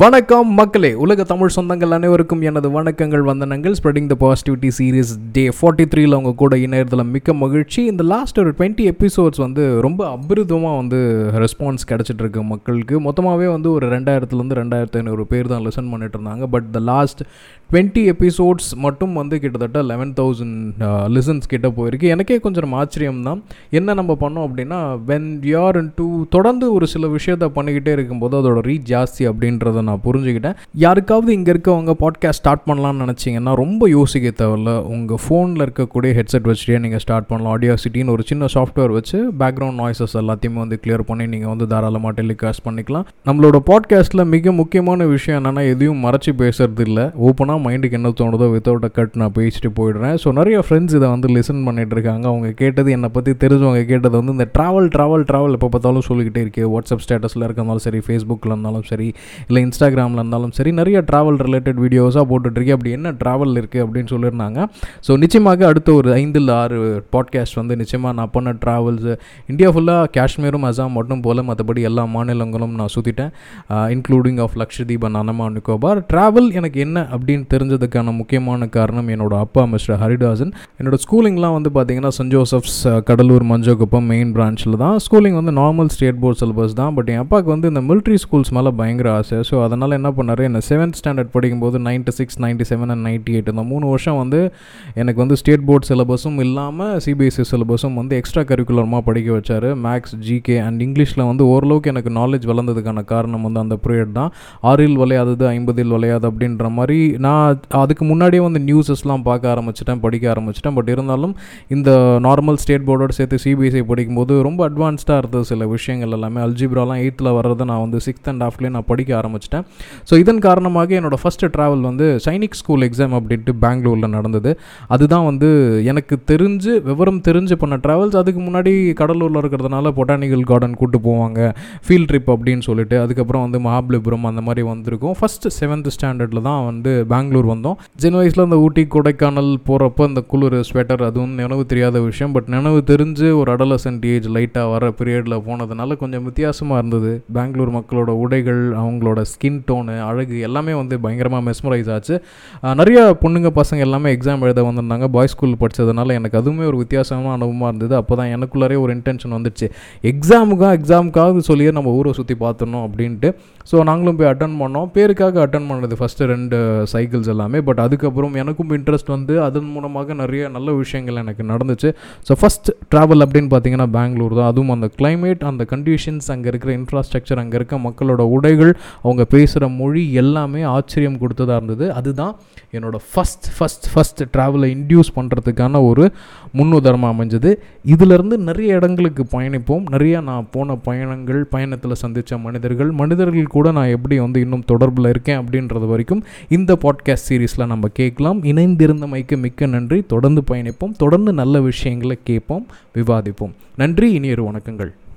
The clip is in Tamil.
வணக்கம் மக்களே உலக தமிழ் சொந்தங்கள் அனைவருக்கும் எனது வணக்கங்கள் வந்தனங்கள். Spreading the positivity series day forty த்ரீல அவங்க கூட இணையத்தில் மிக்க மகிழ்ச்சி. இந்த லாஸ்ட் ஒரு டுவெண்ட்டி எபிசோட்ஸ் வந்து ரொம்ப அபிருதமாக வந்து ரெஸ்பான்ஸ் கிடச்சிட்டு இருக்கு மக்களுக்கு. மொத்தமாகவே வந்து ஒரு ரெண்டாயிரத்துலேருந்து ரெண்டாயிரத்து ஐநூறு பேர் தான் லிசன் பண்ணிட்டு இருந்தாங்க but the last twenty episodes மட்டும் வந்து கிட்டத்தட்ட லெவன் தௌசண்ட் லிசன்ஸ் கிட்ட போயிருக்கு. எனக்கே கொஞ்சம் ஆச்சரியம் தான். என்ன நம்ம பண்ணோம் அப்படின்னா வென் யூஆர் டூ தொடர்ந்து ஒரு சில விஷயத்த பண்ணிக்கிட்டே இருக்கும்போது அதோட ரீச் ஜாஸ்தி அப்படின்றத நான் புரிஞ்சுக்கிட்டேன். யாருக்காவது இங்கே இருக்கவங்க பாட்காஸ்ட் ஸ்டார்ட் பண்ணலாம்னு நினச்சிங்கன்னா ரொம்ப யோசிக்க தேவையில்ல. உங்கள் ஃபோனில் இருக்கக்கூடிய ஹெட்செட் வச்சுட்டே நீங்கள் ஸ்டார்ட் பண்ணலாம். ஆடியோ சிட்டின்னு ஒரு சின்ன சாஃப்ட்வேர் வச்சு பேக்ரவுண்ட் நாய்ஸஸ் எல்லாத்தையுமே வந்து கிளியர் பண்ணி நீங்கள் வந்து தாராளமாக டெலிகாஸ்ட் பண்ணிக்கலாம். நம்மளோட பாட்காஸ்ட்டில் மிக முக்கியமான விஷயம் என்னென்னா எதையும் மறைச்சி பேசுறது இல்லை ஓப்பனாக மைண்டுக்கு என்ன தோணுதோ வித்தவுட் அ கட் நான் பேசிட்டு போயிடுறேன். ஸோ நிறைய ஃப்ரெண்ட்ஸ் இதை வந்து லிசன் பண்ணிட்டு இருக்காங்க. அவங்க கேட்டது என்னை பற்றி தெரிஞ்சவங்க கேட்டது வந்து இந்த ட்ராவல் ட்ராவல் ட்ராவல் எப்போ பார்த்தாலும் சொல்லிக்கிட்டே இருக்கு. வாட்ஸ்அப் ஸ்டேட்டஸில் இருக்கனாலும் சரி ஃபேஸ்புக்கில் இருந்தாலும் சரி இல்லை இன்ஸ்டாகிராமில் இருந்தாலும் சரி நிறைய ட்ராவல் ரிலேட்டட் வீடியோஸாக போட்டுட்ருக்கு அப்படி என்ன ட்ராவல் இருக்குது அப்படின்னு சொல்லியிருந்தாங்க. ஸோ நிச்சயமாக அடுத்த ஒரு ஐந்து இல்லை ஆறு பாட்காஸ்ட் வந்து நிச்சயமாக நான் பண்ண ட்ராவல்ஸ் இந்தியா ஃபுல்லாக காஷ்மீரும் அசாம் மட்டும் போல் மற்றபடி எல்லா மாநிலங்களும் நான் சுற்றிட்டேன் இன்க்ளூடிங் ஆஃப் லக்ஷதீப் அண்ட் அனமான் நிக்கோபார். ட்ராவல் எனக்கு என்ன அப்படின்னு தெரிஞ்சதுக்கான முக்கியமான காரணம் என்னோட அப்பா மிஸ்டர் ஹரிதாசன். என்னோட ஸ்கூலிங்லாம் வந்து பார்த்தீங்கன்னா saint Joseph's Cuddalore Manjakuppam main பிரான்ச்சில் தான். ஸ்கூலிங் வந்து நார்மல் ஸ்டேட் போர்ட் சிலபஸ் தான். பட் என் அப்பாவுக்கு வந்து இந்த மிலிட்ரி ஸ்கூல்ஸ் மேலே பயங்கர ஆசை. ஸோ ஸோ அதனால் என்ன பண்ணார்? என்ன செவன்த் ஸ்டாண்டர்ட் படிக்கும்போது ninety six ninety seven and ninety eight இந்த மூணு வருஷம் வந்து எனக்கு வந்து ஸ்டேட் போர்ட் சிலபஸும் இல்லாமல் சிபிஎஸ்சி சிலபஸும் வந்து எக்ஸ்ட்ரா கரிக்குலமாக படிக்க வச்சார். மேக்ஸ் ஜிகே அண்ட் இங்கிலீஷில் வந்து ஓரளவுக்கு எனக்கு நாலேஜ் வளர்ந்ததுக்கான காரணம் வந்து அந்த பீரியட் தான். ஆறில் விளையாதது ஐம்பதில் விளையாது அப்படின்ற மாதிரி நான் அதுக்கு முன்னாடியே வந்து நியூஸஸ்லாம் பார்க்க ஆரம்பிச்சிட்டேன் படிக்க ஆரம்பிச்சிட்டேன். பட் இருந்தாலும் இந்த நார்மல் ஸ்டேட் போர்டோடு சேர்த்து சிபிஎஸ்சி படிக்கும்போது ரொம்ப அட்வான்ஸ்டாக இருந்தது சில விஷயங்கள் எல்லாமே அல்ஜிப்ராலாம் எயித்தில் வர்றதை நான் வந்து சிக்ஸ்த் அண்ட் ஹாஃப்லேயே நான் படிக்க ஆரம்பிச்சிட்டேன். ஸோ இதன் காரணமாக என்னோடய ஃபஸ்ட்டு ட்ராவல் வந்து சைனிக் ஸ்கூல் எக்ஸாம் அப்படின்ட்டு பெங்களூரில் நடந்தது. அதுதான் வந்து எனக்கு தெரிஞ்சு விவரம் தெரிஞ்சு பண்ண ட்ராவல்ஸ் அதுக்கு முன்னாடி கடலூரில் இருக்கிறதுனால பொட்டானிக்கல் கார்டன் கூட்டு போவாங்க ஃபீல்ட் ட்ரிப் அப்படின்னு சொல்லிட்டு. அதுக்கப்புறம் வந்து மகாபலிபுரம் அந்த மாதிரி வந்திருக்கும். ஃபஸ்ட்டு செவன்த் ஸ்டாண்டர்டில் தான் வந்து பெங்களூர் வந்தோம். சின்ன வயசில் அந்த ஊட்டி கொடைக்கானல் போகிறப்ப இந்த குளிர் ஸ்வெட்டர் அதுவும் நினைவு தெரியாத விஷயம். பட் நினைவு தெரிஞ்சு ஒரு அடலசன்ட் ஏஜ் லைட்டாக வர பீரியடில் போனதுனால கொஞ்சம் வித்தியாசமாக இருந்தது. பெங்களூர் மக்களோட உடைகள் அவங்களோட ஸ்கின் டோனு அழகு எல்லாமே வந்து பயங்கரமாக மெஸ்மரைஸ் ஆச்சு. நிறைய பொண்ணுங்க பசங்க எல்லாமே எக்ஸாம் எழுத வந்திருந்தாங்க. பாய்ஸ் ஸ்கூல் படித்ததுனால எனக்கு அதுவுமே ஒரு வித்தியாசமான அனுபவமாக இருந்தது. அப்போ தான் எனக்குள்ளாரே ஒரு இன்டென்ஷன் வந்துச்சு. எக்ஸாமுக்காக எக்ஸாமுக்காக சொல்லியே நம்ம ஊரை சுற்றி பார்த்துடணும் அப்படின்ட்டு. ஸோ நாங்களும் போய் அட்டன் பண்ணோம். பேருக்காக அட்டன் பண்ணது ஃபஸ்ட்டு ரெண்டு சைக்கிள்ஸ் எல்லாமே. பட் அதுக்கப்புறம் எனக்கும் இன்ட்ரெஸ்ட் வந்து அதன் மூலமாக நிறைய நல்ல விஷயங்கள் எனக்கு நடந்துச்சு. ஸோ ஃபஸ்ட் ட்ராவல் அப்படின்னு பார்த்தீங்கன்னா பெங்களூர் தான். அதுவும் அந்த கிளைமேட் அந்த கண்டிஷன்ஸ் அங்கே இருக்கிற இன்ஃப்ராஸ்ட்ரக்சர் அங்கே இருக்க மக்களோட உடைகள் அவங்க பேசுகிற மொழி எல்லாமே ஆச்சரியம் கொடுத்ததாக இருந்தது. அதுதான் என்னோடய ஃபஸ்ட் ஃபஸ்ட் ஃபஸ்ட் ட்ராவலை இன்டியூஸ் பண்ணுறதுக்கான ஒரு முன்னுதாரணமாக அமைஞ்சது. இதிலிருந்து நிறைய இடங்களுக்கு பயணிப்போம். நிறையா நான் போன பயணங்கள் பயணத்தில் சந்தித்த மனிதர்கள் மனிதர்கள் கூட நான் எப்படி வந்து இன்னும் தொடர்பில் இருக்கேன் அப்படின்றது வரைக்கும் இந்த பாட்காஸ்ட் சீரீஸில் நம்ம கேட்கலாம். இணைந்திருந்தமைக்கு மிக்க நன்றி. தொடர்ந்து பயணிப்போம். தொடர்ந்து நல்ல விஷயங்களை கேட்போம். விவாதிப்போம். நன்றி. இனியொரு வணக்கங்கள்.